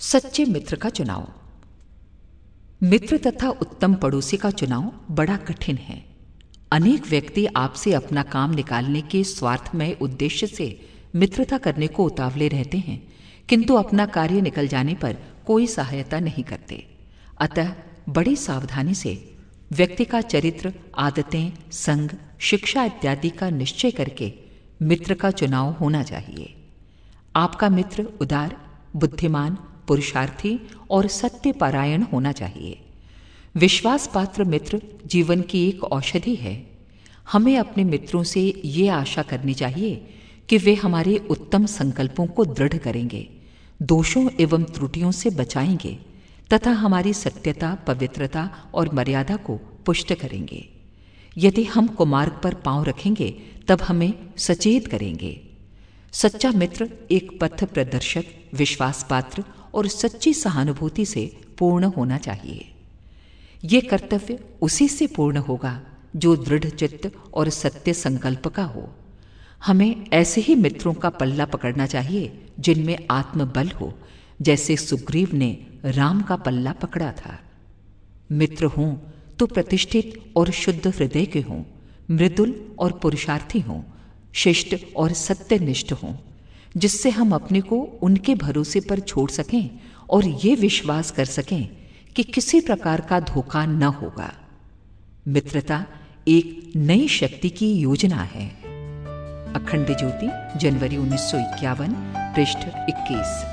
सच्चे मित्र का चुनाव। मित्र तथा उत्तम पड़ोसी का चुनाव बड़ा कठिन है। अनेक व्यक्ति आपसे अपना काम निकालने के स्वार्थमय उद्देश्य से मित्रता करने को उतावले रहते हैं, किंतु अपना कार्य निकल जाने पर कोई सहायता नहीं करते। अतः बड़ी सावधानी से व्यक्ति का चरित्र, आदतें, संग, शिक्षा इत्यादि का निश्चय करके मित्र का चुनाव होना चाहिए। आपका मित्र उदार, बुद्धिमान पुरुषार्थी और सत्य पारायण होना चाहिए। विश्वास पात्र मित्र जीवन की एक औषधि है। हमें अपने मित्रों से ये आशा करनी चाहिए कि वे हमारे उत्तम संकल्पों को दृढ़ करेंगे, दोषों एवं त्रुटियों से बचाएँगे, तथा हमारी सत्यता, पवित्रता और मर्यादा को पुष्ट करेंगे। यदि हम कुमार्ग पर पाँव रखेंगे, तब हमें सचेत करेंगे। सच्चा मित्र एक पथ प्रदर्शक विश्वास पात्र और सच्ची सहानुभूति से पूर्ण होना चाहिए। ये कर्तव्य उसी से पूर्ण होगा जो दृढ़ चित्त और सत्य संकल्प का हो। हमें ऐसे ही मित्रों का पल्ला पकड़ना चाहिए, जिनमें आत्मबल हो, जैसे सुग्रीव ने राम का पल्ला पकड़ा था। मित्र हों तो प्रतिष्ठित और शुद्ध हृदय के हों, मृदुल और पुरुषार्थी हों, शिष्ट और सत्यनिष्ठ हों। जिससे हम अपने को उनके भरोसे पर छोड़ सकें और ये विश्वास कर सकें कि किसी प्रकार का धोखा न होगा। मित्रता एक नई शक्ति की योजना है। अखंड ज्योति, जनवरी उन्नीस सौ इक्यावन, पृष्ठ 21